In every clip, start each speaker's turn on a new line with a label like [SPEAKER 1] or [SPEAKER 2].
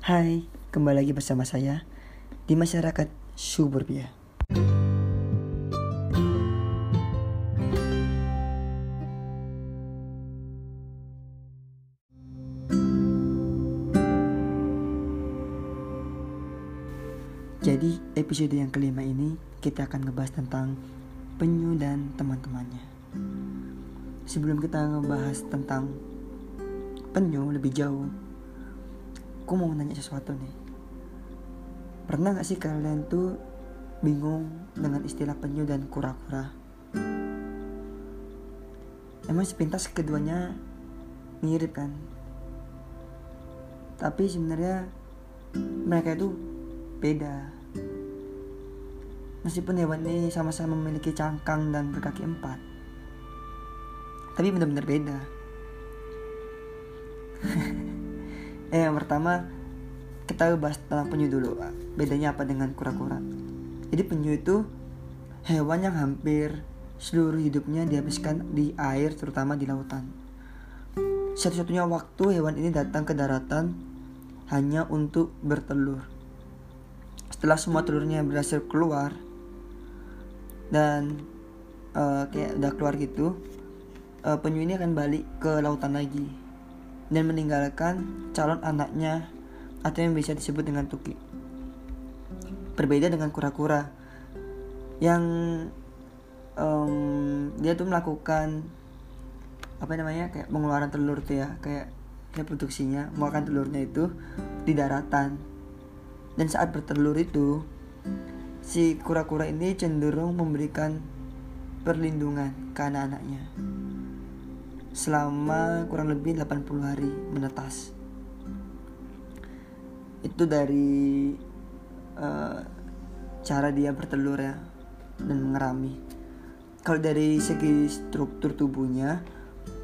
[SPEAKER 1] Hai, kembali lagi bersama saya di masyarakat suburbia. Jadi episode yang kelima ini kita akan ngebahas tentang penyu dan teman-temannya. Sebelum kita ngebahas tentang penyu lebih jauh, aku mau nanya sesuatu nih. Pernah gak sih kalian tuh bingung dengan istilah penyu dan kura-kura? Emang sepintas keduanya mirip kan? Tapi sebenarnya mereka itu beda. Meskipun hewan ini sama-sama memiliki cangkang dan berkaki empat, tapi benar-benar beda. eh yang pertama kita bahas tentang penyu dulu. Bedanya apa dengan kura-kura? Jadi penyu itu hewan yang hampir seluruh hidupnya dihabiskan di air, terutama di lautan. Satu-satunya waktu hewan ini datang ke daratan hanya untuk bertelur setelah semua telurnya berhasil keluar dan uh, kayak udah keluar gitu uh, penyu ini akan balik ke lautan lagi dan meninggalkan calon anaknya atau yang bisa disebut dengan tuki. Berbeda dengan kura-kura yang um, dia tuh melakukan apa namanya kayak pengeluaran telur tuh ya kayak reproduksinya mengeluarkan telurnya itu di daratan. Dan saat bertelur itu, si kura-kura ini cenderung memberikan perlindungan ke anak-anaknya selama kurang lebih 80 hari menetas. Itu dari uh, cara dia bertelur ya dan mengerami. Kalau dari segi struktur tubuhnya,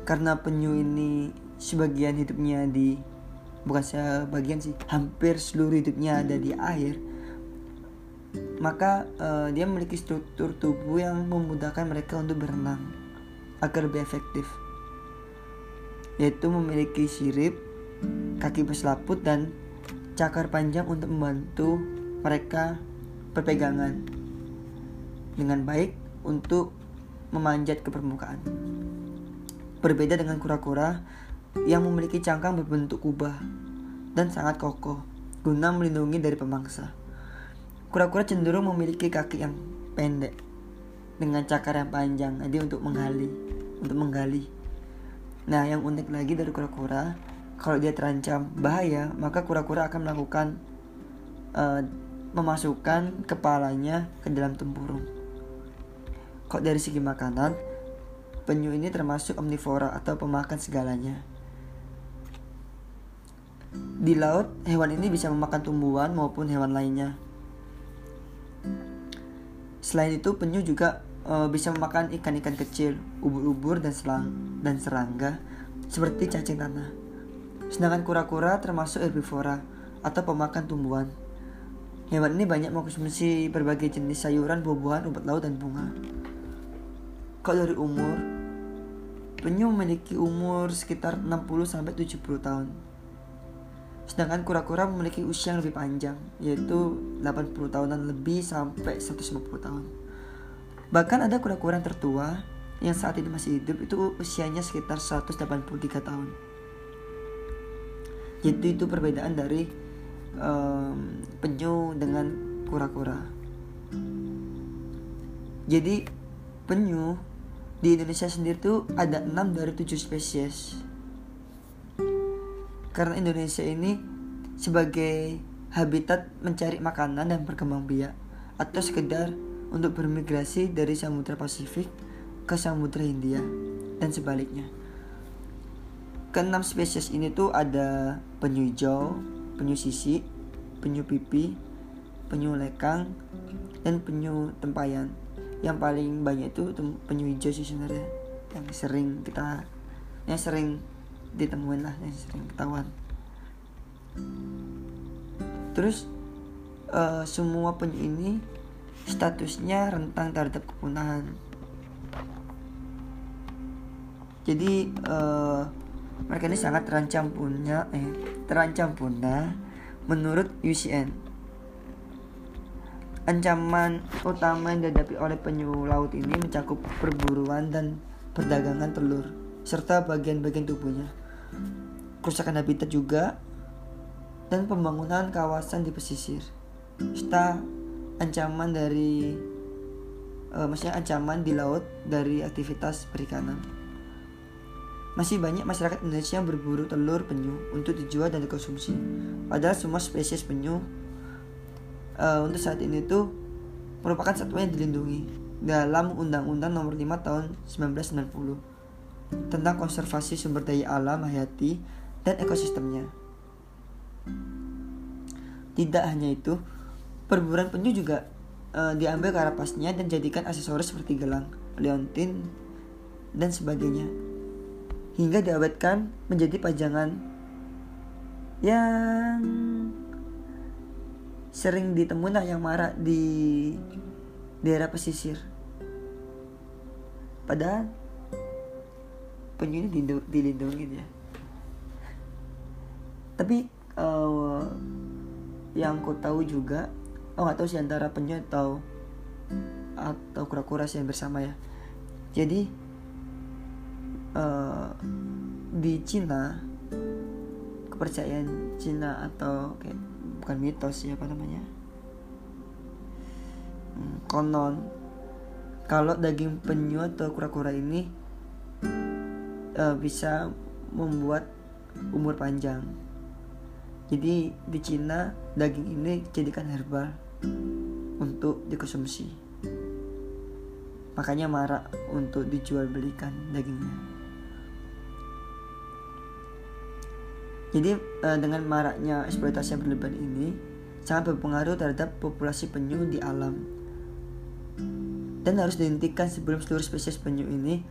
[SPEAKER 1] karena penyu ini sebagian hidupnya di bukan sebagian sih hampir seluruh hidupnya ada di air maka uh, dia memiliki struktur tubuh yang memudahkan mereka untuk berenang agar lebih efektif yaitu memiliki sirip kaki berselaput dan cakar panjang untuk membantu mereka berpegangan dengan baik untuk memanjat ke permukaan berbeda dengan kura-kura yang memiliki cangkang berbentuk kubah dan sangat kokoh guna melindungi dari pemangsa. Kura-kura cenderung memiliki kaki yang pendek dengan cakar yang panjang, jadi untuk menggali, untuk menggali. Nah, yang unik lagi dari kura-kura, kalau dia terancam bahaya, maka kura-kura akan melakukan uh, memasukkan kepalanya ke dalam tempurung. Kalau dari segi makanan, penyu ini termasuk omnivora atau pemakan segalanya. Di laut, hewan ini bisa memakan tumbuhan maupun hewan lainnya. Selain itu, penyu juga e, bisa memakan ikan-ikan kecil, ubur-ubur dan selang dan serangga seperti cacing tanah. Sedangkan kura-kura termasuk herbivora atau pemakan tumbuhan. Hewan ini banyak mengkonsumsi berbagai jenis sayuran, buah-buahan, rumput laut dan bunga. Kalau dari umur, penyu memiliki umur sekitar 60 sampai 70 tahun. Sedangkan kura-kura memiliki usia yang lebih panjang, yaitu 80 tahunan lebih sampai 150 tahun. Bahkan ada kura-kura yang tertua yang saat ini masih hidup itu usianya sekitar 183 tahun. Jadi itu perbedaan dari um, penyu dengan kura-kura. Jadi penyu di Indonesia sendiri tuh ada 6 dari 7 spesies karena Indonesia ini sebagai habitat mencari makanan dan berkembang biak atau sekedar untuk bermigrasi dari Samudra Pasifik ke Samudra Hindia dan sebaliknya. Keenam spesies ini tuh ada penyu hijau, penyu sisi, penyu pipi, penyu lekang, dan penyu tempayan. Yang paling banyak itu penyu hijau sih sebenarnya yang sering kita yang sering ditemuin lah yang sering ketahuan terus uh, semua penyu ini statusnya rentang terhadap kepunahan jadi uh, mereka ini sangat terancam punah eh terancam punah Menurut UCN, ancaman utama yang dihadapi oleh penyu laut ini mencakup perburuan dan perdagangan telur serta bagian-bagian tubuhnya. Kerusakan habitat juga dan pembangunan kawasan di pesisir. Serta ancaman dari uh, maksudnya ancaman di laut dari aktivitas perikanan. Masih banyak masyarakat Indonesia yang berburu telur penyu untuk dijual dan dikonsumsi. Padahal semua spesies penyu uh, untuk saat ini itu merupakan satwa yang dilindungi dalam Undang-Undang Nomor 5 Tahun 1990 tentang konservasi sumber daya alam hayati dan ekosistemnya. Tidak hanya itu, perburuan penyu juga uh, diambil karapasnya dan jadikan aksesoris seperti gelang, leontin, dan sebagainya hingga diawetkan menjadi pajangan yang sering ditemui yang marak di daerah pesisir. Padahal penyu ini dilindungi ya. Tapi uh, yang ku tahu juga, oh nggak tahu sih antara penyu atau atau kura-kura sih yang bersama ya. Jadi uh, di Cina kepercayaan Cina atau kayak bukan mitos ya apa namanya? Hmm, konon. Kalau daging penyu atau kura-kura ini uh, bisa membuat umur panjang. Jadi di Cina daging ini jadikan herbal untuk dikonsumsi makanya marak untuk dijual belikan dagingnya Jadi uh, dengan maraknya eksploitasi yang berlebihan ini sangat berpengaruh terhadap populasi penyu di alam dan harus dihentikan sebelum seluruh spesies penyu ini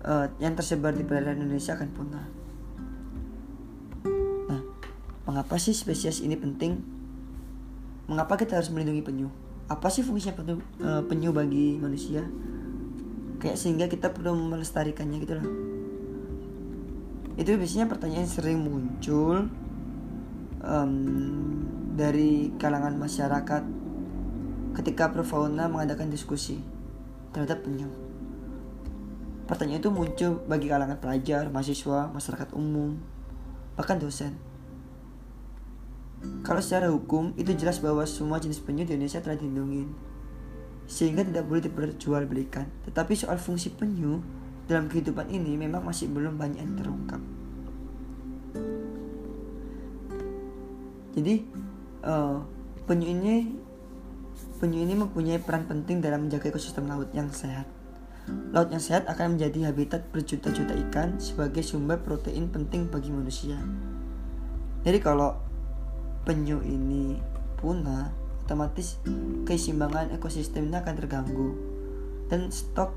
[SPEAKER 1] uh, yang tersebar di perairan Indonesia akan punah. Nah, mengapa sih spesies ini penting? Mengapa kita harus melindungi penyu? Apa sih fungsinya penyu, uh, penyu bagi manusia? Kayak sehingga kita perlu melestarikannya gitu loh itu biasanya pertanyaan sering muncul um, dari kalangan masyarakat ketika Profauna mengadakan diskusi terhadap penyu. Pertanyaan itu muncul bagi kalangan pelajar, mahasiswa, masyarakat umum, bahkan dosen. Kalau secara hukum itu jelas bahwa semua jenis penyu di Indonesia telah dilindungi sehingga tidak boleh diperjualbelikan. Tetapi soal fungsi penyu dalam kehidupan ini memang masih belum banyak yang terungkap. Jadi uh, penyu ini penyu ini mempunyai peran penting dalam menjaga ekosistem laut yang sehat. Laut yang sehat akan menjadi habitat berjuta-juta ikan sebagai sumber protein penting bagi manusia. Jadi kalau penyu ini punah, otomatis keseimbangan ekosistem ini akan terganggu dan stok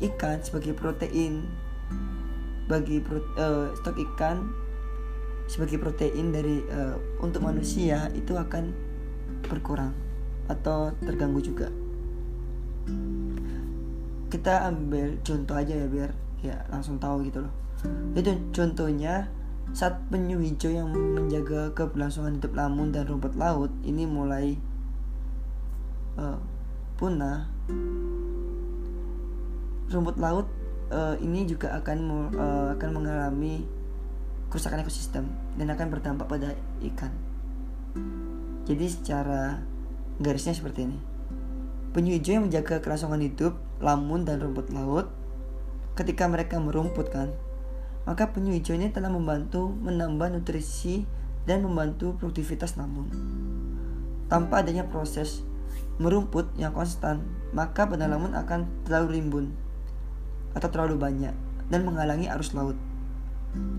[SPEAKER 1] ikan sebagai protein bagi uh, stok ikan sebagai protein dari uh, untuk manusia itu akan berkurang atau terganggu juga. Kita ambil contoh aja ya biar ya langsung tahu gitu loh. Itu contohnya saat penyu hijau yang menjaga keberlangsungan hidup lamun dan rumput laut ini mulai uh, punah rumput laut uh, ini juga akan uh, akan mengalami kerusakan ekosistem dan akan berdampak pada ikan. Jadi secara garisnya seperti ini. Penyu hijau yang menjaga kelangsungan hidup, lamun dan rumput laut ketika mereka merumput kan, maka penyu hijau ini telah membantu menambah nutrisi dan membantu produktivitas lamun. Tanpa adanya proses merumput yang konstan, maka pada lamun akan terlalu rimbun atau terlalu banyak dan menghalangi arus laut.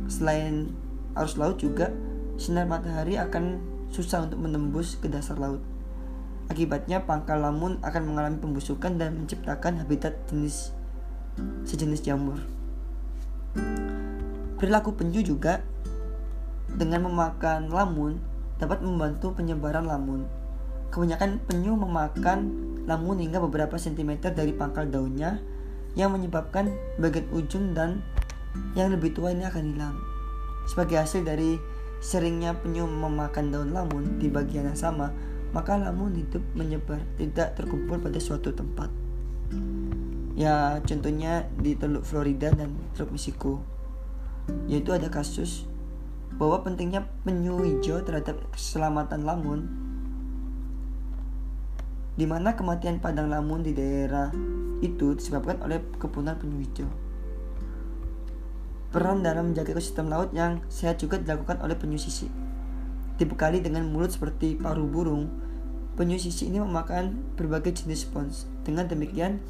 [SPEAKER 1] Selain arus laut juga sinar matahari akan susah untuk menembus ke dasar laut. Akibatnya pangkal lamun akan mengalami pembusukan dan menciptakan habitat jenis sejenis jamur. Perilaku penyu juga dengan memakan lamun dapat membantu penyebaran lamun. Kebanyakan penyu memakan lamun hingga beberapa sentimeter dari pangkal daunnya yang menyebabkan bagian ujung dan yang lebih tua ini akan hilang. Sebagai hasil dari seringnya penyu memakan daun lamun di bagian yang sama, maka lamun hidup menyebar, tidak terkumpul pada suatu tempat. Ya, contohnya di Teluk Florida dan Teluk Meksiko. Yaitu ada kasus bahwa pentingnya penyu hijau terhadap keselamatan lamun di mana kematian padang lamun di daerah itu disebabkan oleh kepunahan penyu hijau. Peran dalam menjaga ekosistem laut yang sehat juga dilakukan oleh penyu sisik. Dibekali dengan mulut seperti paruh burung, penyu sisik ini memakan berbagai jenis spons. Dengan demikian,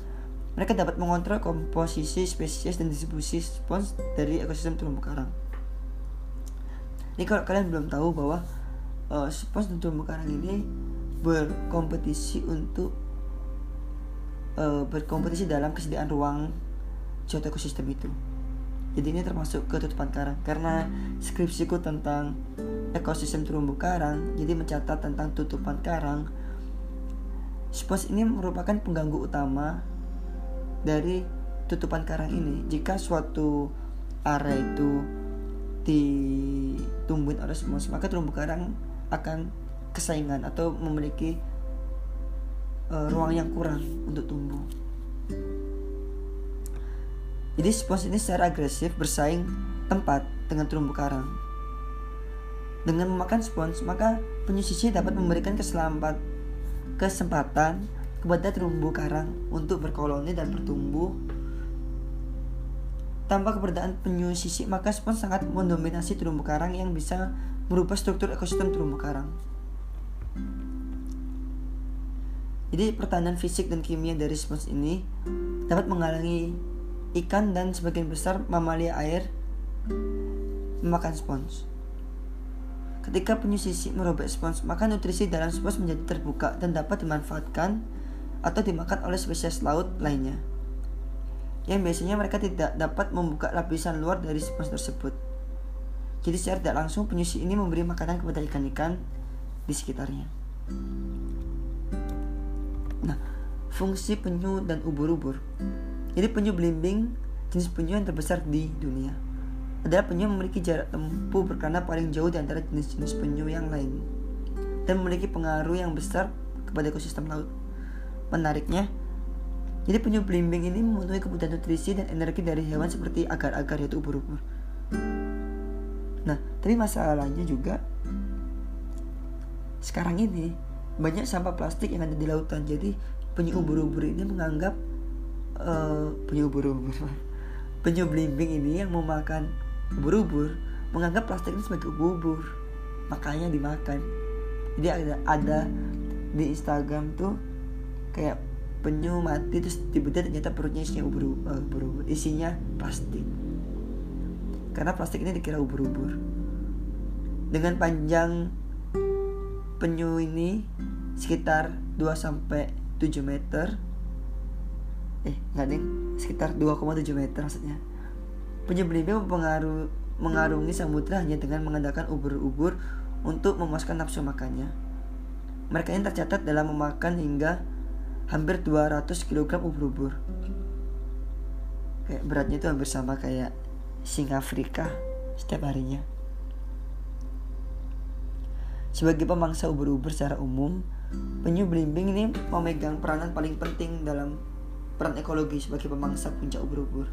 [SPEAKER 1] mereka dapat mengontrol komposisi spesies dan distribusi spons dari ekosistem terumbu karang. Ini kalau kalian belum tahu bahwa uh, spons dan terumbu karang ini berkompetisi untuk uh, berkompetisi dalam kesediaan ruang suatu ekosistem itu. Jadi ini termasuk ketutupan karang karena skripsiku tentang ekosistem terumbu karang, jadi mencatat tentang tutupan karang. Spons ini merupakan pengganggu utama dari tutupan karang ini. Jika suatu area itu ditumbuhin oleh spons, maka terumbu karang akan kesaingan atau memiliki uh, ruang yang kurang untuk tumbuh. Jadi spons ini secara agresif bersaing tempat dengan terumbu karang. Dengan memakan spons, maka penyu sisik dapat memberikan keselampat, kesempatan kepada terumbu karang untuk berkoloni dan bertumbuh. Tanpa keberadaan penyu sisik, maka spons sangat mendominasi terumbu karang yang bisa merubah struktur ekosistem terumbu karang. Jadi pertahanan fisik dan kimia dari spons ini dapat menghalangi ikan dan sebagian besar mamalia air memakan spons. Ketika penyu sisik merobek spons, maka nutrisi dalam spons menjadi terbuka dan dapat dimanfaatkan atau dimakan oleh spesies laut lainnya. Yang biasanya mereka tidak dapat membuka lapisan luar dari spons tersebut. Jadi secara tidak langsung penyu sisik ini memberi makanan kepada ikan-ikan di sekitarnya. Nah, fungsi penyu dan ubur-ubur. Jadi penyu belimbing jenis penyu yang terbesar di dunia. Adalah penyu memiliki jarak tempuh berkelana paling jauh di antara jenis-jenis penyu yang lain dan memiliki pengaruh yang besar kepada ekosistem laut. Menariknya, jadi penyu belimbing ini memenuhi kebutuhan nutrisi dan energi dari hewan seperti agar-agar yaitu ubur-ubur. Nah, tapi masalahnya juga sekarang ini banyak sampah plastik yang ada di lautan. Jadi penyu ubur-ubur ini menganggap uh, penyu ubur-ubur penyu belimbing ini yang memakan ubur-ubur menganggap plastik ini sebagai ubur makanya dimakan. Jadi ada ada di Instagram tuh kayak penyu mati terus tiba-tiba ternyata perutnya isinya ubur-ubur, ubur-ubur isinya plastik. Karena plastik ini dikira ubur-ubur. Dengan panjang penyu ini sekitar 2 sampai 7 meter eh nggak ding. Sekitar 2,7 meter maksudnya. Penyu belimbing mempengaruhi mengarungi samudra hanya dengan mengandalkan ubur-ubur untuk memuaskan nafsu makannya. Mereka ini tercatat dalam memakan hingga hampir 200 kg ubur-ubur. Kayak beratnya itu hampir sama kayak singa Afrika setiap harinya. Sebagai pemangsa ubur-ubur secara umum, penyu belimbing ini memegang peranan paling penting dalam peran ekologi sebagai pemangsa puncak ubur-ubur.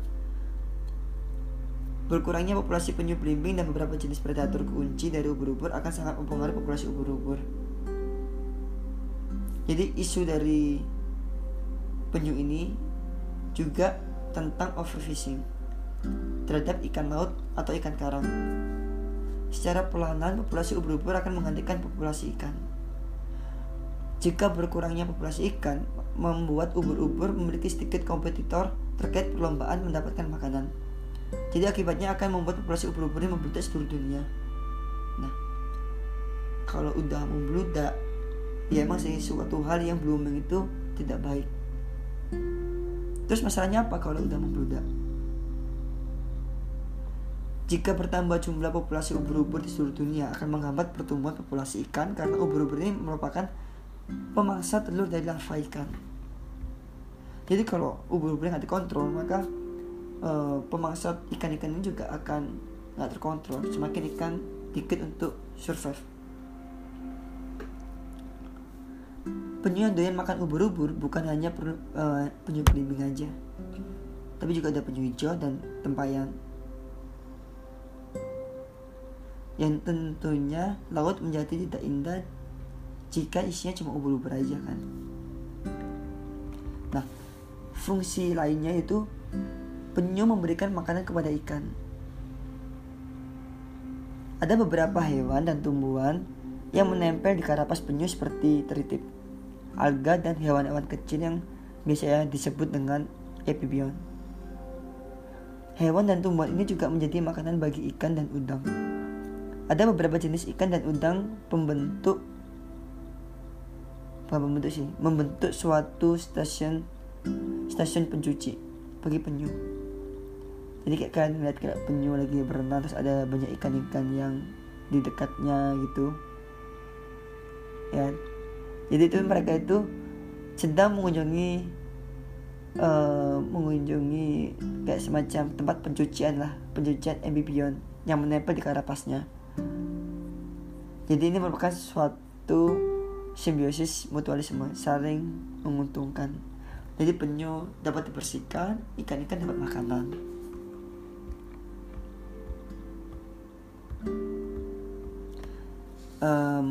[SPEAKER 1] Berkurangnya populasi penyu belimbing dan beberapa jenis predator kunci dari ubur-ubur akan sangat mempengaruhi populasi ubur-ubur. Jadi isu dari penyu ini juga tentang overfishing terhadap ikan laut atau ikan karang Secara perlahan populasi ubur-ubur akan menggantikan populasi ikan. Jika berkurangnya populasi ikan, membuat ubur-ubur memiliki sedikit kompetitor terkait perlombaan mendapatkan makanan. Jadi akibatnya akan membuat populasi ubur-ubur ini membludak seluruh dunia. Nah, kalau udah membludak, ya emang sih suatu hal yang blooming itu tidak baik. Terus masalahnya apa kalau udah membludak? Jika bertambah jumlah populasi ubur-ubur di seluruh dunia akan menghambat pertumbuhan populasi ikan karena ubur-ubur ini merupakan pemangsa telur dari larva ikan. Jadi kalau ubur-ubur nggak dikontrol maka uh, pemangsa ikan-ikan ini juga akan nggak terkontrol. Semakin ikan dikit untuk survive. Penyu yang doyan makan ubur-ubur bukan hanya perlu uh, penyu belimbing aja, tapi juga ada penyu hijau dan tempayan. Yang tentunya laut menjadi tidak indah jika isinya cuma ubur-ubur aja kan. Nah, fungsi lainnya itu penyu memberikan makanan kepada ikan. Ada beberapa hewan dan tumbuhan yang menempel di karapas penyu seperti teritip, alga dan hewan-hewan kecil yang biasanya disebut dengan epibion. Hewan dan tumbuhan ini juga menjadi makanan bagi ikan dan udang. Ada beberapa jenis ikan dan udang pembentuk apa membentuk sih membentuk suatu stasiun stasiun pencuci bagi penyu jadi kayak kalian lihat kayak penyu lagi berenang terus ada banyak ikan-ikan yang di dekatnya gitu ya jadi itu mereka itu sedang mengunjungi uh, mengunjungi kayak semacam tempat pencucian lah pencucian amphibian yang menempel di karapasnya. Jadi ini merupakan suatu simbiosis mutualisme saling menguntungkan. Jadi penyu dapat dibersihkan ikan-ikan dapat makanan. Um,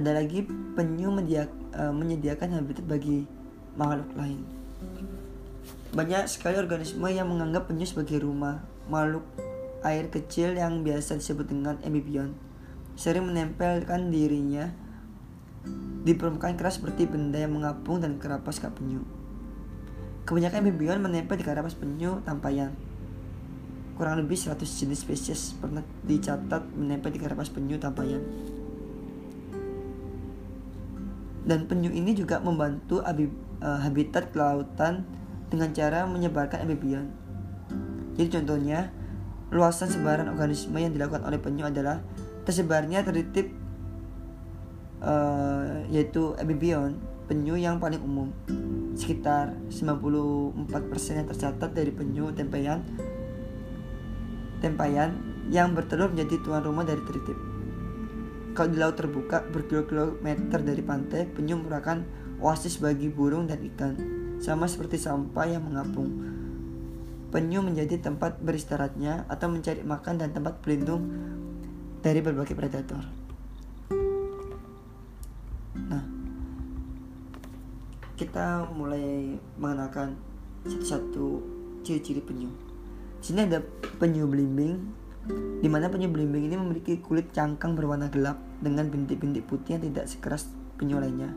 [SPEAKER 1] ada lagi penyu uh, menyediakan habitat bagi makhluk lain banyak sekali organisme yang menganggap penyu sebagai rumah makhluk air kecil yang biasa disebut dengan amphibian sering menempelkan dirinya di permukaan keras seperti benda yang mengapung dan kerapas kak penyu. Kebanyakan amphibian menempel di karapas penyu tampayan. Kurang lebih 100 jenis spesies pernah dicatat menempel di karapas penyu tampayan. Dan penyu ini juga membantu eh, habitat kelautan dengan cara menyebarkan amphibian. Jadi contohnya, luasan sebaran organisme yang dilakukan oleh penyu adalah tersebarnya tertib uh, yaitu amphibian penyu yang paling umum sekitar 94% yang tercatat dari penyu tempayan tempayan yang bertelur menjadi tuan rumah dari teritip kalau di laut terbuka berkilometer dari pantai penyu merupakan oasis bagi burung dan ikan sama seperti sampah yang mengapung penyu menjadi tempat beristirahatnya atau mencari makan dan tempat berlindung dari berbagai predator. Nah, kita mulai mengenalkan satu-satu ciri-ciri penyu. Di sini ada penyu belimbing, di mana penyu belimbing ini memiliki kulit cangkang berwarna gelap dengan bintik-bintik putih yang tidak sekeras penyu lainnya.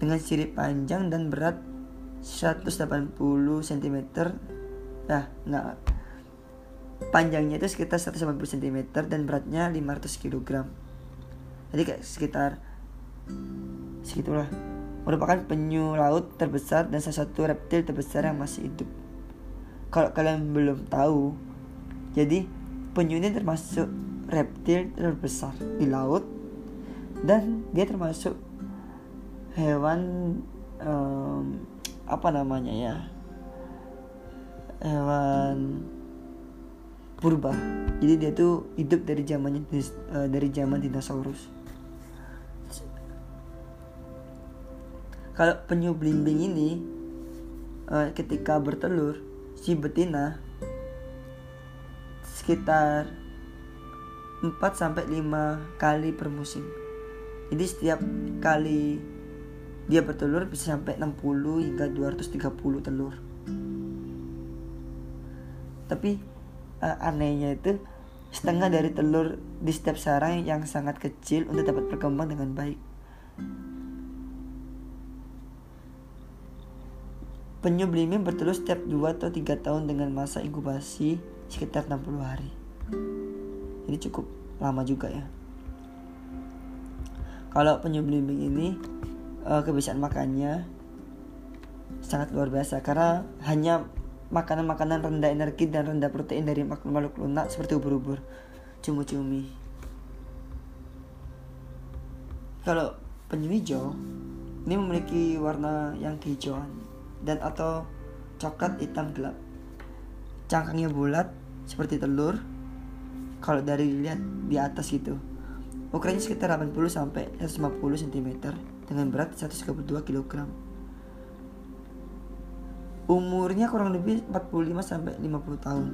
[SPEAKER 1] Dengan sirip panjang dan berat 180 cm. Nah, enggak panjangnya itu sekitar 150 cm dan beratnya 500 kg jadi kayak sekitar segitulah merupakan penyu laut terbesar dan salah satu reptil terbesar yang masih hidup kalau kalian belum tahu jadi penyu ini termasuk reptil terbesar di laut dan dia termasuk hewan um, apa namanya ya hewan purba. Jadi dia tuh hidup dari zamannya uh, dari zaman dinosaurus. Kalau penyu belimbing ini uh, ketika bertelur si betina sekitar 4 sampai 5 kali per musim. Jadi setiap kali dia bertelur bisa sampai 60 hingga 230 telur. Tapi uh, anehnya itu setengah dari telur di setiap sarang yang sangat kecil untuk dapat berkembang dengan baik. Penyu belimbing bertelur setiap 2 atau 3 tahun dengan masa inkubasi sekitar 60 hari. Ini cukup lama juga ya. Kalau penyu belimbing ini uh, kebiasaan makannya sangat luar biasa karena hanya makanan-makanan rendah energi dan rendah protein dari makhluk-makhluk lunak seperti ubur-ubur, cumi-cumi. Kalau penyu hijau ini memiliki warna yang kehijauan dan atau coklat hitam gelap. Cangkangnya bulat seperti telur kalau dari lihat di atas gitu ukurannya sekitar 80 sampai 150 cm dengan berat 132 kg umurnya kurang lebih 45 sampai 50 tahun.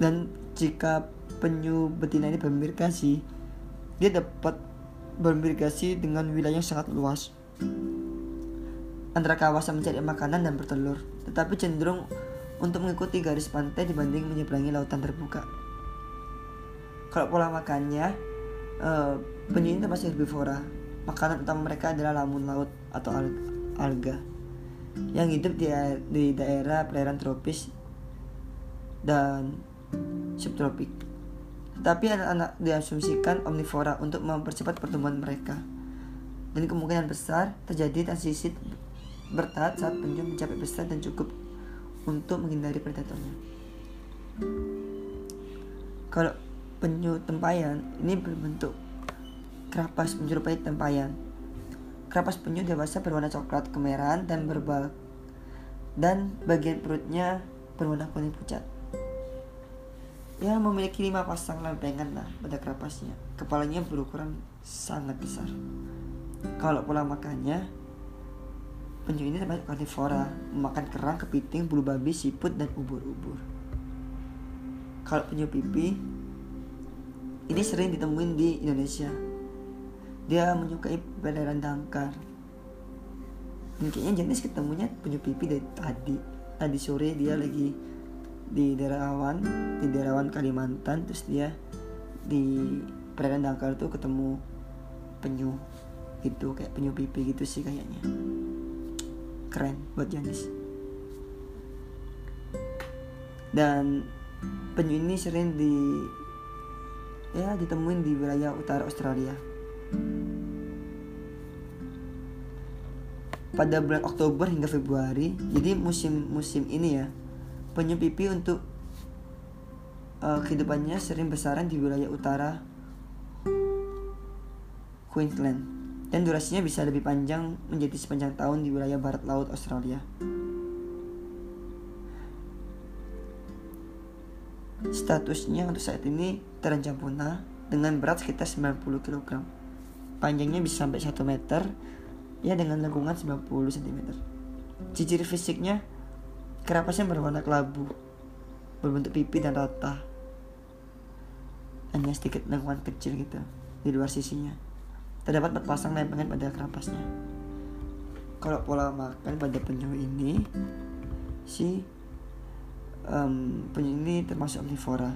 [SPEAKER 1] Dan jika penyu betina ini bermigrasi dia dapat bermigrasi dengan wilayah yang sangat luas. Antara kawasan mencari makanan dan bertelur tetapi cenderung untuk mengikuti garis pantai dibanding menyeberangi lautan terbuka kalau pola makannya uh, penyu ini termasuk herbivora makanan utama mereka adalah lamun laut atau al alga yang hidup di, di daerah perairan tropis dan subtropik. Tapi anak-anak diasumsikan omnivora untuk mempercepat pertumbuhan mereka. Dan kemungkinan besar terjadi transisi bertahap saat penyu mencapai besar dan cukup untuk menghindari predatornya. Kalau penyu tempayan ini berbentuk kerapas menyerupai tempayan. Kerapas penyu dewasa berwarna coklat kemerahan dan berbal dan bagian perutnya berwarna kuning pucat ya memiliki lima pasang lempengan lah pada kerapasnya. Kepalanya berukuran sangat besar. Kalau pola makannya, penyu ini termasuk karnivora, memakan kerang, kepiting, bulu babi, siput, dan ubur-ubur. Kalau penyu pipi, ini sering ditemuin di Indonesia. Dia menyukai belerang dangkar. Dan kayaknya jenis ketemunya penyu pipi dari tadi. Tadi sore dia lagi di daerah di daerah Kalimantan terus dia di perairan dangkal tuh ketemu penyu gitu kayak penyu pipi gitu sih kayaknya keren buat Janis. Dan penyu ini sering di ya ditemuin di wilayah utara Australia. Pada bulan Oktober hingga Februari jadi musim-musim ini ya penyu pipi untuk uh, kehidupannya sering besaran di wilayah utara Queensland dan durasinya bisa lebih panjang menjadi sepanjang tahun di wilayah barat laut Australia. Statusnya untuk saat ini terancam punah dengan berat sekitar 90 kg. Panjangnya bisa sampai 1 meter ya dengan lengkungan 90 cm. Ciri fisiknya Kerapasnya berwarna kelabu, berbentuk pipi dan rata. Hanya sedikit lengkungan kecil gitu di luar sisinya. Terdapat empat pasang lempengan pada kerapasnya. Kalau pola makan pada penyu ini, si um, penyu ini termasuk omnivora.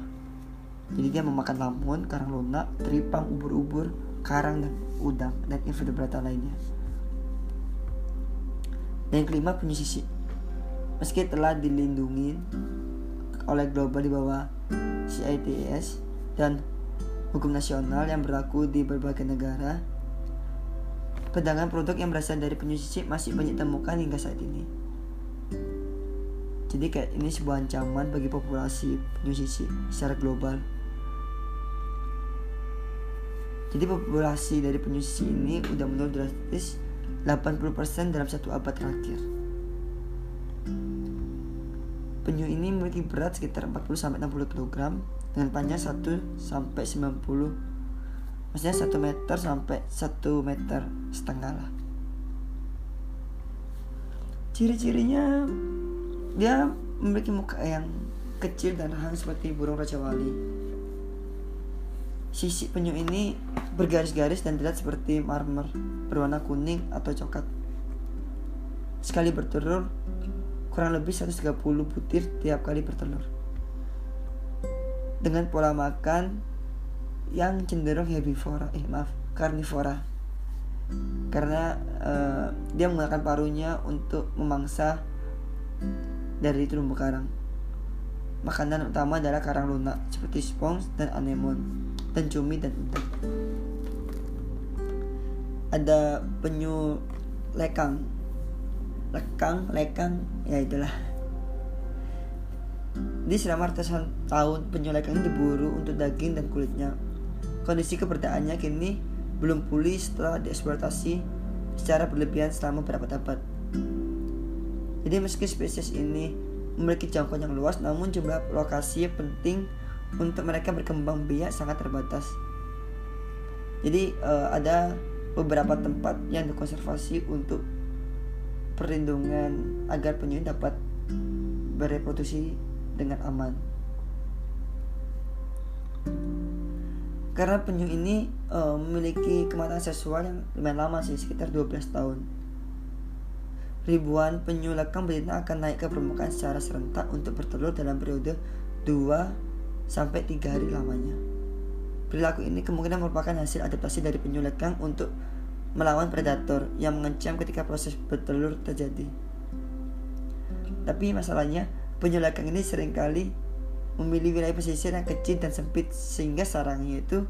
[SPEAKER 1] Jadi dia memakan lamun, karang lunak, teripang, ubur-ubur, karang dan udang dan invertebrata lainnya. Dan yang kelima penyu sisik meski telah dilindungi oleh global di bawah CITES dan hukum nasional yang berlaku di berbagai negara, pedagang produk yang berasal dari penyu sisik masih banyak temukan hingga saat ini. Jadi kayak ini sebuah ancaman bagi populasi penyu sisik secara global. Jadi populasi dari penyu sisik ini udah menurun drastis 80% dalam satu abad terakhir. Penyu ini memiliki berat sekitar 40 60 kg dengan panjang 1 sampai 90 maksudnya 1 meter sampai 1 meter setengah lah. Ciri-cirinya dia memiliki muka yang kecil dan rahang seperti burung raja wali. Sisi penyu ini bergaris-garis dan terlihat seperti marmer berwarna kuning atau coklat. Sekali bertelur, kurang lebih 130 butir tiap kali bertelur. Dengan pola makan yang cenderung herbivora, eh maaf, karnivora. Karena uh, dia menggunakan paruhnya untuk memangsa dari terumbu karang. Makanan utama adalah karang lunak seperti spons dan anemon dan cumi dan udang. Ada penyu lekang lekang lekang ya itulah di selama ratusan tahun penyu lekang diburu untuk daging dan kulitnya kondisi keberadaannya kini belum pulih setelah dieksploitasi secara berlebihan selama beberapa abad jadi meski spesies ini memiliki jangkauan yang luas namun jumlah lokasi penting untuk mereka berkembang biak sangat terbatas. Jadi uh, ada beberapa tempat yang dikonservasi untuk perlindungan agar penyu dapat bereproduksi dengan aman. Karena penyu ini uh, memiliki kematangan seksual yang lumayan lama sih, sekitar 12 tahun. Ribuan penyu lekang betina akan naik ke permukaan secara serentak untuk bertelur dalam periode 2 sampai 3 hari lamanya. Perilaku ini kemungkinan merupakan hasil adaptasi dari penyu lekang untuk melawan predator yang mengancam ketika proses bertelur terjadi. Tapi masalahnya, penyu lekang ini sering kali memilih wilayah pesisir yang kecil dan sempit sehingga sarangnya itu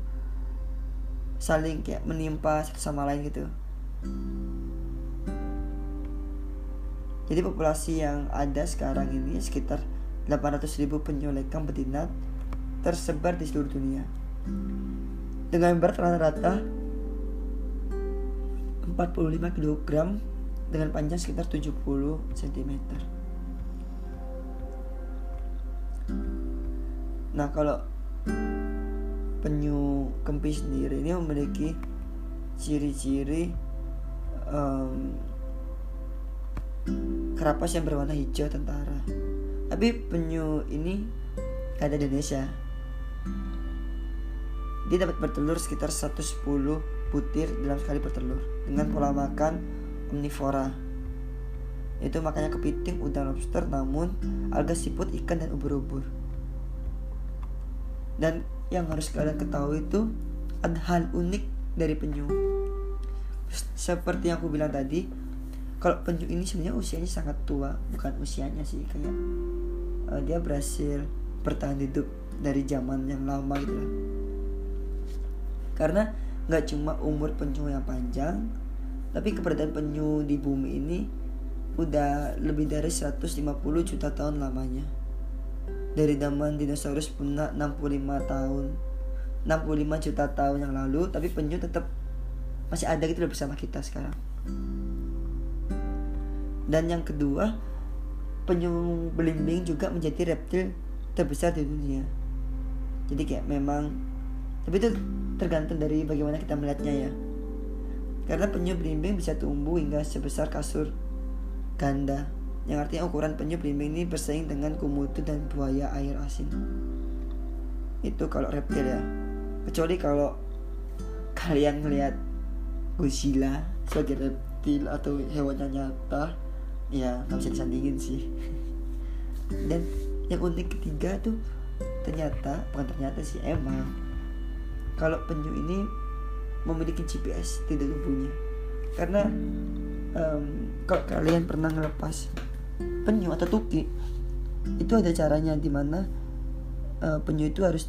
[SPEAKER 1] saling kayak menimpa satu sama lain gitu. Jadi populasi yang ada sekarang ini sekitar 800 ribu penyu lekang betina tersebar di seluruh dunia. Dengan berat rata-rata 45 kg dengan panjang sekitar 70 cm. Nah kalau penyu kempis sendiri ini memiliki ciri-ciri um, kerapas yang berwarna hijau tentara. Tapi penyu ini ada di Indonesia. Dia dapat bertelur sekitar 110 butir dalam sekali bertelur dengan pola makan omnivora. Itu makanya kepiting, udang, lobster, namun alga siput, ikan dan ubur-ubur dan yang harus kalian ketahui itu ada hal unik dari penyu. Seperti yang aku bilang tadi kalau penyu ini sebenarnya usianya sangat tua bukan usianya sih kayak uh, dia berhasil bertahan hidup dari zaman yang lama gitu lah. Karena nggak cuma umur penyu yang panjang tapi keberadaan penyu di bumi ini udah lebih dari 150 juta tahun lamanya dari zaman dinosaurus punah 65 tahun. 65 juta tahun yang lalu tapi penyu tetap masih ada gitu loh bersama kita sekarang. Dan yang kedua penyu belimbing juga menjadi reptil terbesar di dunia. Jadi kayak memang tapi itu tergantung dari bagaimana kita melihatnya ya. Karena penyu belimbing bisa tumbuh hingga sebesar kasur ganda yang artinya ukuran penyu belimbing ini bersaing dengan komodo dan buaya air asin. Itu kalau reptil ya. Kecuali kalau kalian melihat Godzilla sebagai reptil atau hewan yang nyata ya nggak bisa disandingin sih. Dan yang unik ketiga tuh ternyata bukan ternyata sih emang. Kalau penyu ini memiliki GPS di tubuhnya karena um, kalau kalian pernah ngelepas penyu atau tuki. Itu ada caranya di mana uh, penyu itu harus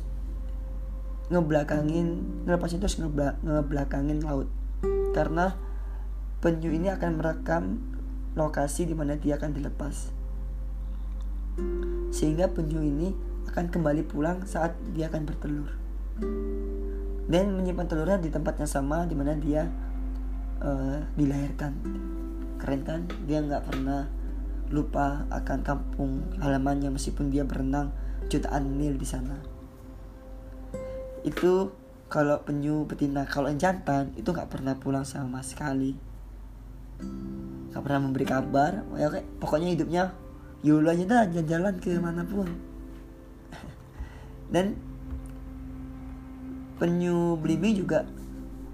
[SPEAKER 1] ngebelakangin ngelepas itu ngebelakangin laut. Karena penyu ini akan merekam lokasi di mana dia akan dilepas. Sehingga penyu ini akan kembali pulang saat dia akan bertelur. Dan menyimpan telurnya di tempat yang sama di mana dia uh, dilahirkan. Keren kan? Dia nggak pernah lupa akan kampung halamannya meskipun dia berenang jutaan mil di sana. Itu kalau penyu betina, kalau yang jantan itu nggak pernah pulang sama sekali. Nggak pernah memberi kabar, ya kayak pokoknya hidupnya yulu aja dah jalan-jalan ke mana pun. Dan penyu belimbing juga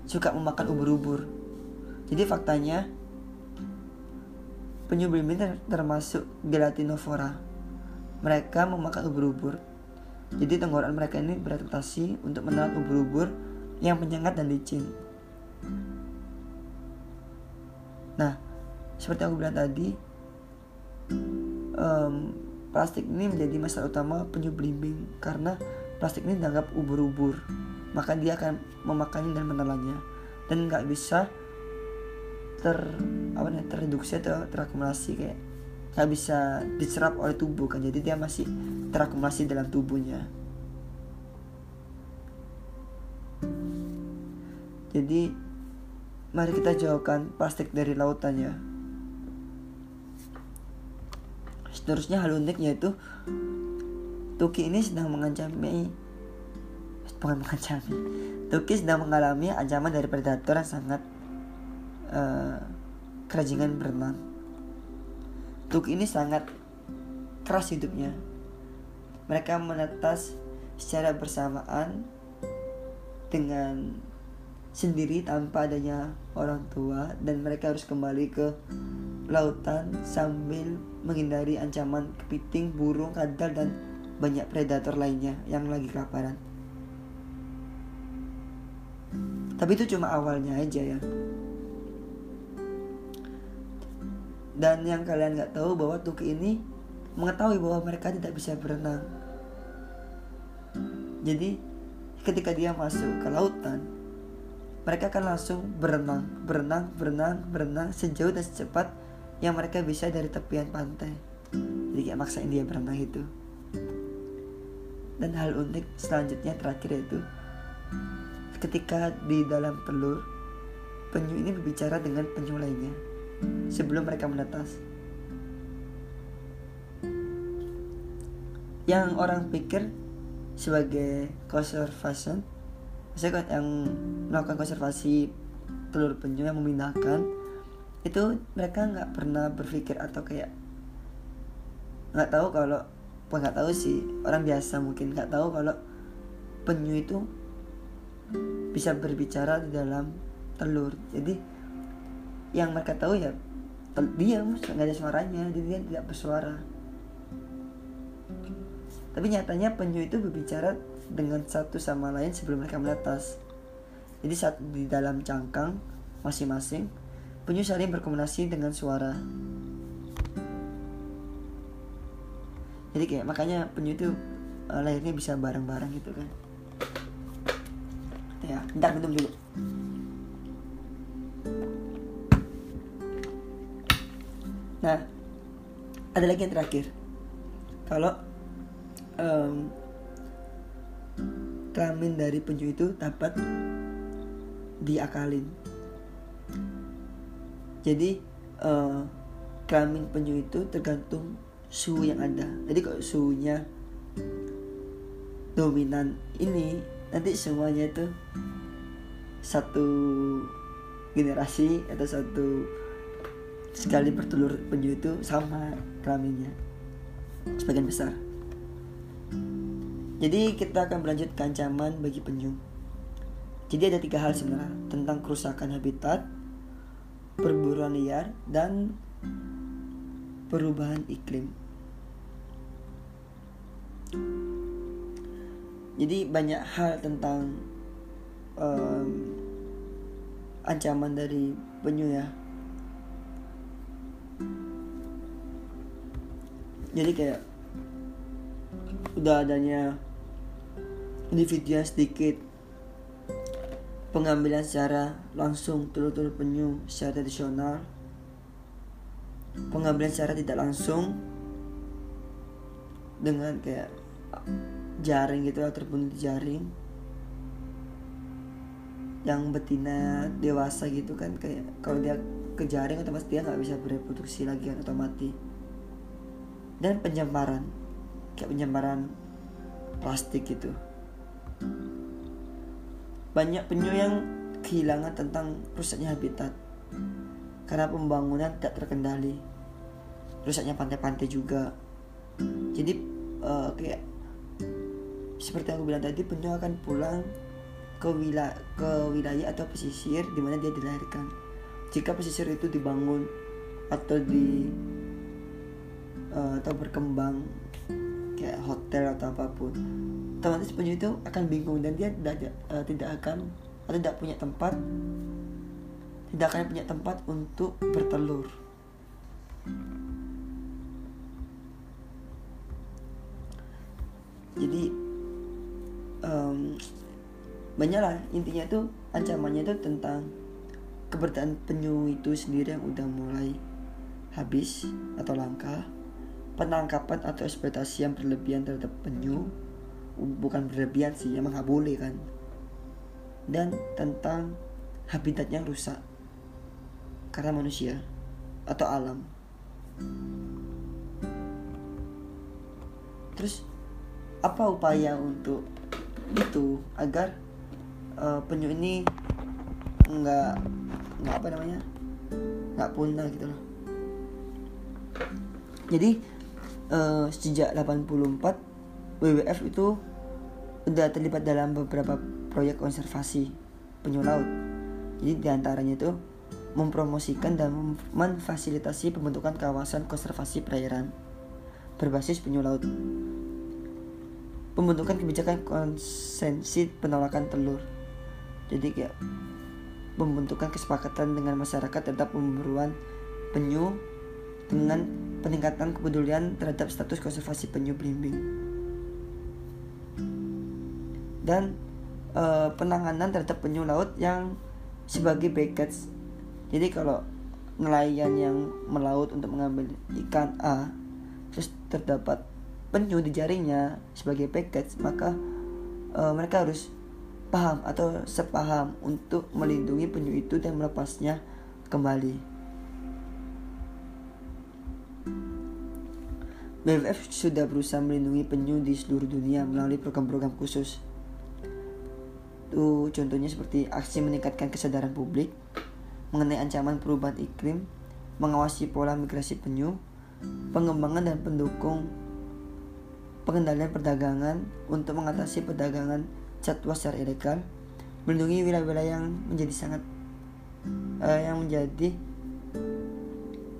[SPEAKER 1] suka memakan ubur-ubur. Jadi faktanya Penyu belimbing termasuk gelatinovora. Mereka memakan ubur-ubur. Jadi tenggorokan mereka ini beradaptasi untuk menelan ubur-ubur yang menyengat dan licin. Nah, seperti yang aku bilang tadi, um, plastik ini menjadi masalah utama penyu belimbing karena plastik ini dianggap ubur-ubur, maka dia akan memakannya dan menelannya dan nggak bisa ter apa nih terreduksi atau terakumulasi kayak nggak bisa diserap oleh tubuh kan. Jadi dia masih terakumulasi dalam tubuhnya. Jadi mari kita jauhkan plastik dari lautan ya. Seterusnya hal uniknya itu Tuki ini sedang mengancami bukan mengancami. Tuki sedang mengalami ancaman dari predator yang sangat uh, kerajingan berenang Tuki ini sangat keras hidupnya mereka menetas secara bersamaan dengan sendiri tanpa adanya orang tua dan mereka harus kembali ke lautan sambil menghindari ancaman kepiting, burung, kadal dan banyak predator lainnya yang lagi kelaparan. Tapi itu cuma awalnya aja ya. Dan yang kalian nggak tahu bahwa Tuki ini mengetahui bahwa mereka tidak bisa berenang. Jadi ketika dia masuk ke lautan, mereka akan langsung berenang, berenang, berenang, berenang sejauh dan secepat yang mereka bisa dari tepian pantai. Jadi kayak maksain dia berenang itu. Dan hal unik selanjutnya terakhir itu ketika di dalam telur penyu ini berbicara dengan penyu lainnya sebelum mereka menetas. Yang orang pikir sebagai conservation saya yang melakukan konservasi telur penyu yang memindahkan itu mereka nggak pernah berpikir atau kayak nggak tahu kalau nggak tahu sih orang biasa mungkin nggak tahu kalau penyu itu bisa berbicara di dalam telur jadi yang mereka tahu ya diam nggak ada suaranya jadi dia tidak bersuara tapi nyatanya penyu itu berbicara dengan satu sama lain sebelum mereka menetas. Jadi saat di dalam cangkang masing-masing, penyu saling berkomunikasi dengan suara. Jadi kayak makanya penyu itu uh, lahirnya bisa bareng-bareng gitu kan. Ya, bentar minum dulu. Nah, ada lagi yang terakhir. Kalau um, kelamin dari penyu itu dapat diakalin. Jadi uh, kelamin penyu itu tergantung suhu yang ada. Jadi kalau suhunya dominan ini nanti semuanya itu satu generasi atau satu sekali bertelur penyu itu sama kelaminnya sebagian besar. Jadi kita akan berlanjut ke ancaman bagi penyu. Jadi ada tiga hal sebenarnya tentang kerusakan habitat, perburuan liar, dan perubahan iklim. Jadi banyak hal tentang um, ancaman dari penyu ya. Jadi kayak udah adanya individu yang sedikit pengambilan secara langsung telur-telur penyu secara tradisional pengambilan secara tidak langsung dengan kayak jaring gitu atau terbunuh jaring yang betina dewasa gitu kan kayak kalau dia ke jaring otomatis dia nggak bisa bereproduksi lagi kan atau mati dan penjemparan kayak penyebaran plastik gitu. Banyak penyu yang kehilangan tentang rusaknya habitat. Karena pembangunan tidak terkendali. Rusaknya pantai-pantai juga. Jadi uh, kayak seperti yang aku bilang tadi penyu akan pulang ke wilayah ke wilayah atau pesisir di mana dia dilahirkan. Jika pesisir itu dibangun atau di uh, atau berkembang kayak hotel atau apa pun otomatis penyu itu akan bingung dan dia tidak uh, tidak akan atau tidak punya tempat tidak akan punya tempat untuk bertelur. Jadi um, banyak lah intinya tuh ancamannya itu tentang keberadaan penyu itu sendiri yang udah mulai habis atau langka penangkapan atau eksploitasi yang berlebihan terhadap penyu bukan berlebihan sih emang nggak boleh kan? Dan tentang habitat yang rusak karena manusia atau alam. Terus apa upaya untuk itu agar uh, penyu ini nggak nggak apa namanya nggak punah gitu loh? Jadi uh, sejak 84 WWF itu udah terlibat dalam beberapa proyek konservasi penyu laut. Jadi di antaranya itu mempromosikan dan memfasilitasi pembentukan kawasan konservasi perairan berbasis penyu laut. Pembentukan kebijakan konsensi penolakan telur. Jadi kayak pembentukan kesepakatan dengan masyarakat tentang pemburuan penyu dengan peningkatan kepedulian terhadap status konservasi penyu belimbing dan e, penanganan terhadap penyu laut yang sebagai baggage jadi kalau nelayan yang melaut untuk mengambil ikan A terus terdapat penyu di jarinya sebagai package maka uh, mereka harus paham atau sepaham untuk melindungi penyu itu dan melepasnya kembali. WWF sudah berusaha melindungi penyu di seluruh dunia melalui program-program khusus. Itu contohnya seperti aksi meningkatkan kesadaran publik mengenai ancaman perubahan iklim, mengawasi pola migrasi penyu, pengembangan dan pendukung pengendalian perdagangan untuk mengatasi perdagangan satwa secara ilegal, melindungi wilayah-wilayah yang menjadi sangat uh, yang menjadi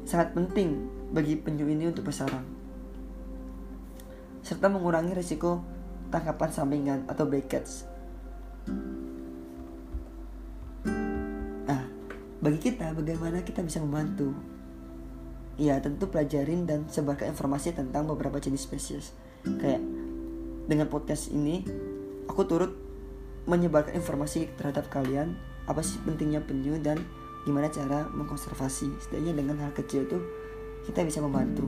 [SPEAKER 1] sangat penting bagi penyu ini untuk bersarang, serta mengurangi risiko tangkapan sampingan atau bycatch. Nah, bagi kita bagaimana kita bisa membantu? Ya, tentu pelajarin dan sebarkan informasi tentang beberapa jenis spesies kayak dengan podcast ini aku turut menyebarkan informasi terhadap kalian apa sih pentingnya penyu dan gimana cara mengkonservasi setidaknya dengan hal kecil itu kita bisa membantu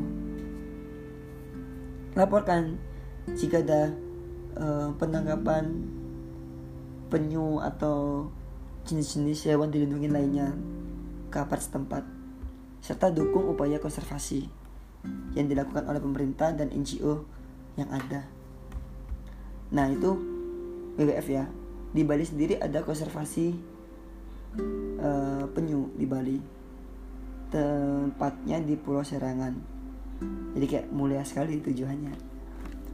[SPEAKER 1] laporkan jika ada uh, penangkapan penyu atau jenis-jenis hewan dilindungi lainnya ke setempat serta dukung upaya konservasi yang dilakukan oleh pemerintah dan NGO yang ada. Nah itu WWF ya. Di Bali sendiri ada konservasi uh, penyu di Bali. Tempatnya di Pulau Serangan. Jadi kayak mulia sekali tujuannya.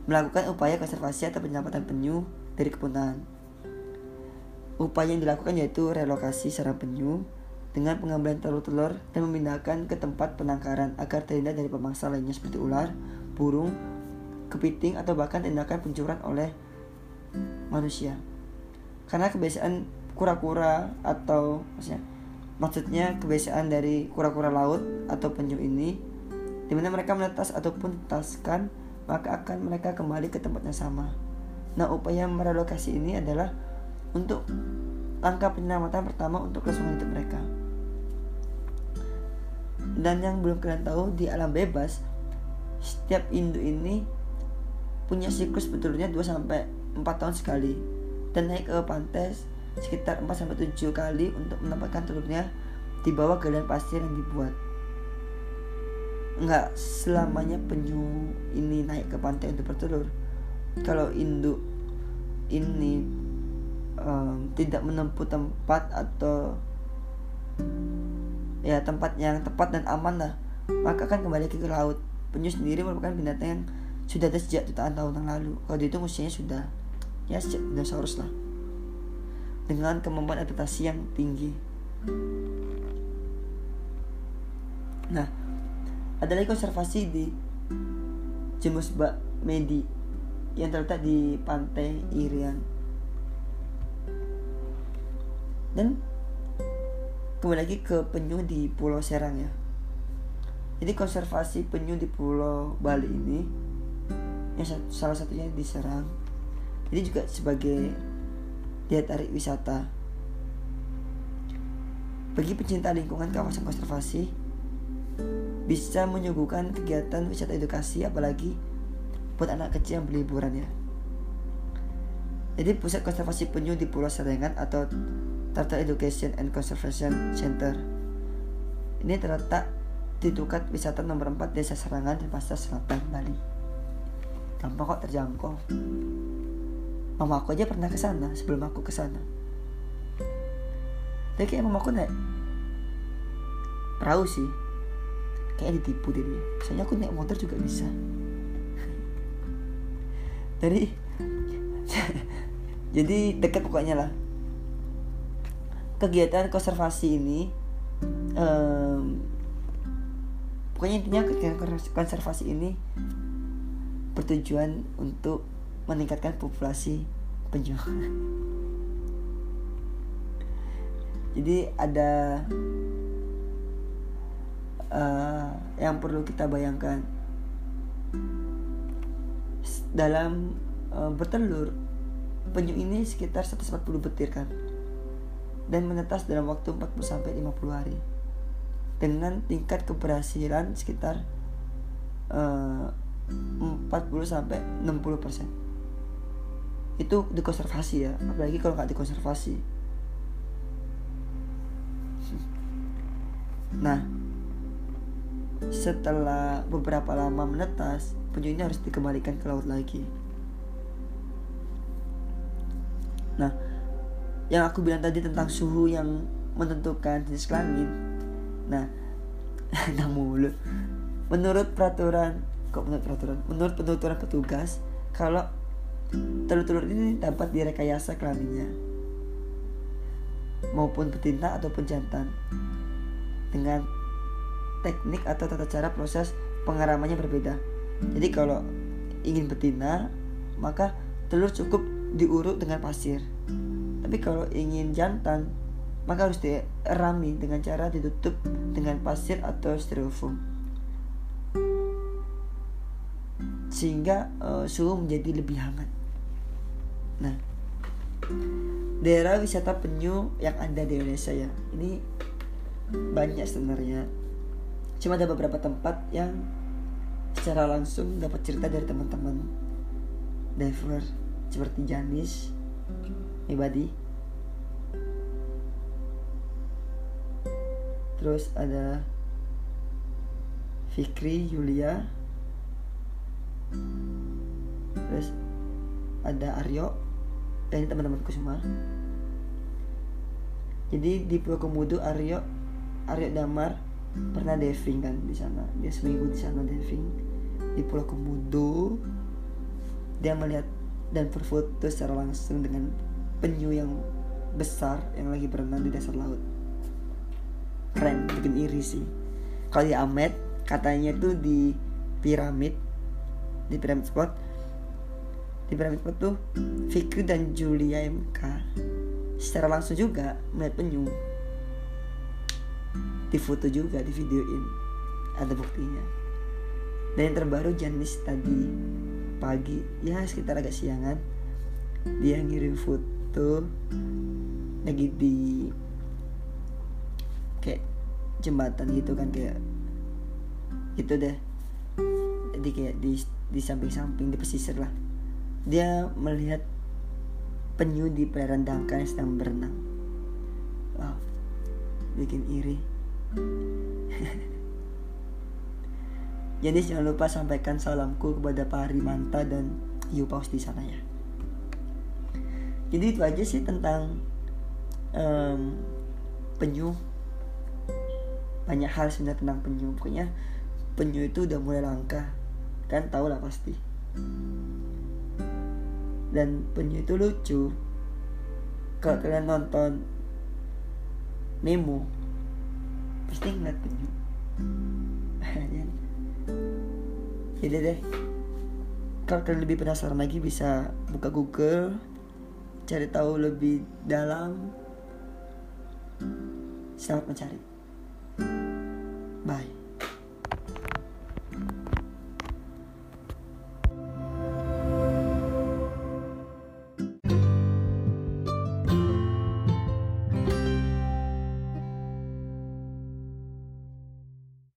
[SPEAKER 1] Melakukan upaya konservasi atau penyelamatan penyu dari kepunahan. Upaya yang dilakukan yaitu relokasi sarang penyu dengan pengambilan telur-telur dan memindahkan ke tempat penangkaran agar terhindar dari pemangsa lainnya seperti ular, burung, kepiting atau bahkan tindakan pencurian oleh manusia. Karena kebiasaan kura-kura atau maksudnya maksudnya kebiasaan dari kura-kura laut atau penyu ini di mana mereka menetas ataupun taskan maka akan mereka kembali ke tempatnya sama. Nah upaya merelokasi ini adalah untuk langkah penyelamatan pertama untuk kelangsungan hidup mereka. Dan yang belum kalian tahu di alam bebas setiap induk ini punya siklus betulnya 2 sampai 4 tahun sekali dan naik ke pantai sekitar 4 sampai 7 kali untuk menempatkan telurnya di bawah galian pasir yang dibuat. Enggak selamanya penyu ini naik ke pantai untuk bertelur. Kalau induk ini um, tidak menempuh tempat atau ya tempat yang tepat dan aman lah, maka akan kembali ke laut. Penyu sendiri merupakan binatang yang sudah ada sejak jutaan tahun yang lalu kalau itu usianya sudah ya sejak dinosaurus lah dengan kemampuan adaptasi yang tinggi nah ada lagi konservasi di Jemus Bak Medi yang terletak di pantai Irian. Dan kembali lagi ke penyu di Pulau Serang ya. Jadi konservasi penyu di Pulau Bali ini yang salah satunya diserang ini juga sebagai daya tarik wisata. Bagi pecinta lingkungan kawasan konservasi bisa menyuguhkan kegiatan wisata edukasi apalagi buat anak kecil yang berliburan ya. Jadi pusat konservasi penyu di Pulau Serengan atau Turtle Education and Conservation Center. Ini terletak di Tukat Wisata nomor 4 Desa Serangan dan Pasar Selatan Bali. Gampang kok terjangkau. Mama aku aja pernah ke sana sebelum aku ke sana. Tapi kayak mama aku naik perahu sih kayak ditipu deh dia soalnya aku naik motor juga bisa. Jadi jadi dekat pokoknya lah. Kegiatan konservasi ini um, pokoknya intinya kegiatan konservasi ini bertujuan untuk meningkatkan populasi penyu jadi ada uh, yang perlu kita bayangkan. Dalam uh, bertelur penyu ini sekitar 140 betir kan? Dan menetas dalam waktu 40 sampai 50 hari. Dengan tingkat keberhasilan sekitar uh, 40 sampai 60 persen. Itu dikonservasi ya. Apalagi kalau nggak dikonservasi. Nah setelah beberapa lama menetas penyu ini harus dikembalikan ke laut lagi. Nah yang aku bilang tadi tentang suhu yang menentukan jenis kelamin nah mulu. Menurut peraturan kok menurut peraturan? Menurut penuturan petugas kalau telur-telur ini dapat direkayasa kelaminnya maupun betina ataupun jantan dengan teknik atau tata cara proses pengaramannya berbeda. Jadi kalau ingin betina, maka telur cukup diurut dengan pasir. Tapi kalau ingin jantan, maka harus dirami dengan cara ditutup dengan pasir atau styrofoam. Sehingga uh, suhu menjadi lebih hangat. Nah, daerah wisata penyu yang ada di Indonesia ya, ini banyak sebenarnya. Cuma ada beberapa tempat yang secara langsung dapat cerita dari teman-teman. Diver seperti Janis, Ibadi, terus ada Fikri, Yulia, terus ada Aryo, dan ini teman-temanku semua. Jadi di Pulau Komodo Aryo Aryo Damar pernah diving kan di sana. Dia seminggu di sana diving di Pulau Komodo dia melihat dan berfoto secara langsung dengan penyu yang besar yang lagi berenang di dasar laut. Keren bikin iri sih. Kalau di Amet katanya tuh di piramid di piramid spot di Pyramid Spot tuh Fikri dan Julia MK secara langsung juga melihat penyu di foto juga di videoin ada buktinya dan yang terbaru Janis tadi pagi ya sekitar agak siangan dia ngirim foto lagi di kayak jembatan gitu kan kayak gitu deh jadi kayak di di samping-samping di pesisir lah dia melihat penyu di perairan dangkal yang sedang berenang. Wow, bikin iri. Jadi jangan lupa sampaikan salamku kepada Pak Harimanta dan Hiu Paus di sana ya. Jadi itu aja sih tentang um, penyu. Banyak hal sebenarnya tentang penyu. Pokoknya penyu itu udah mulai langka. Kan tau lah pasti dan penyu itu lucu kalau kalian nonton Nemo pasti ngeliat penyu. Jadi deh kalau kalian lebih penasaran lagi bisa buka Google cari tahu lebih dalam. Selamat mencari. Bye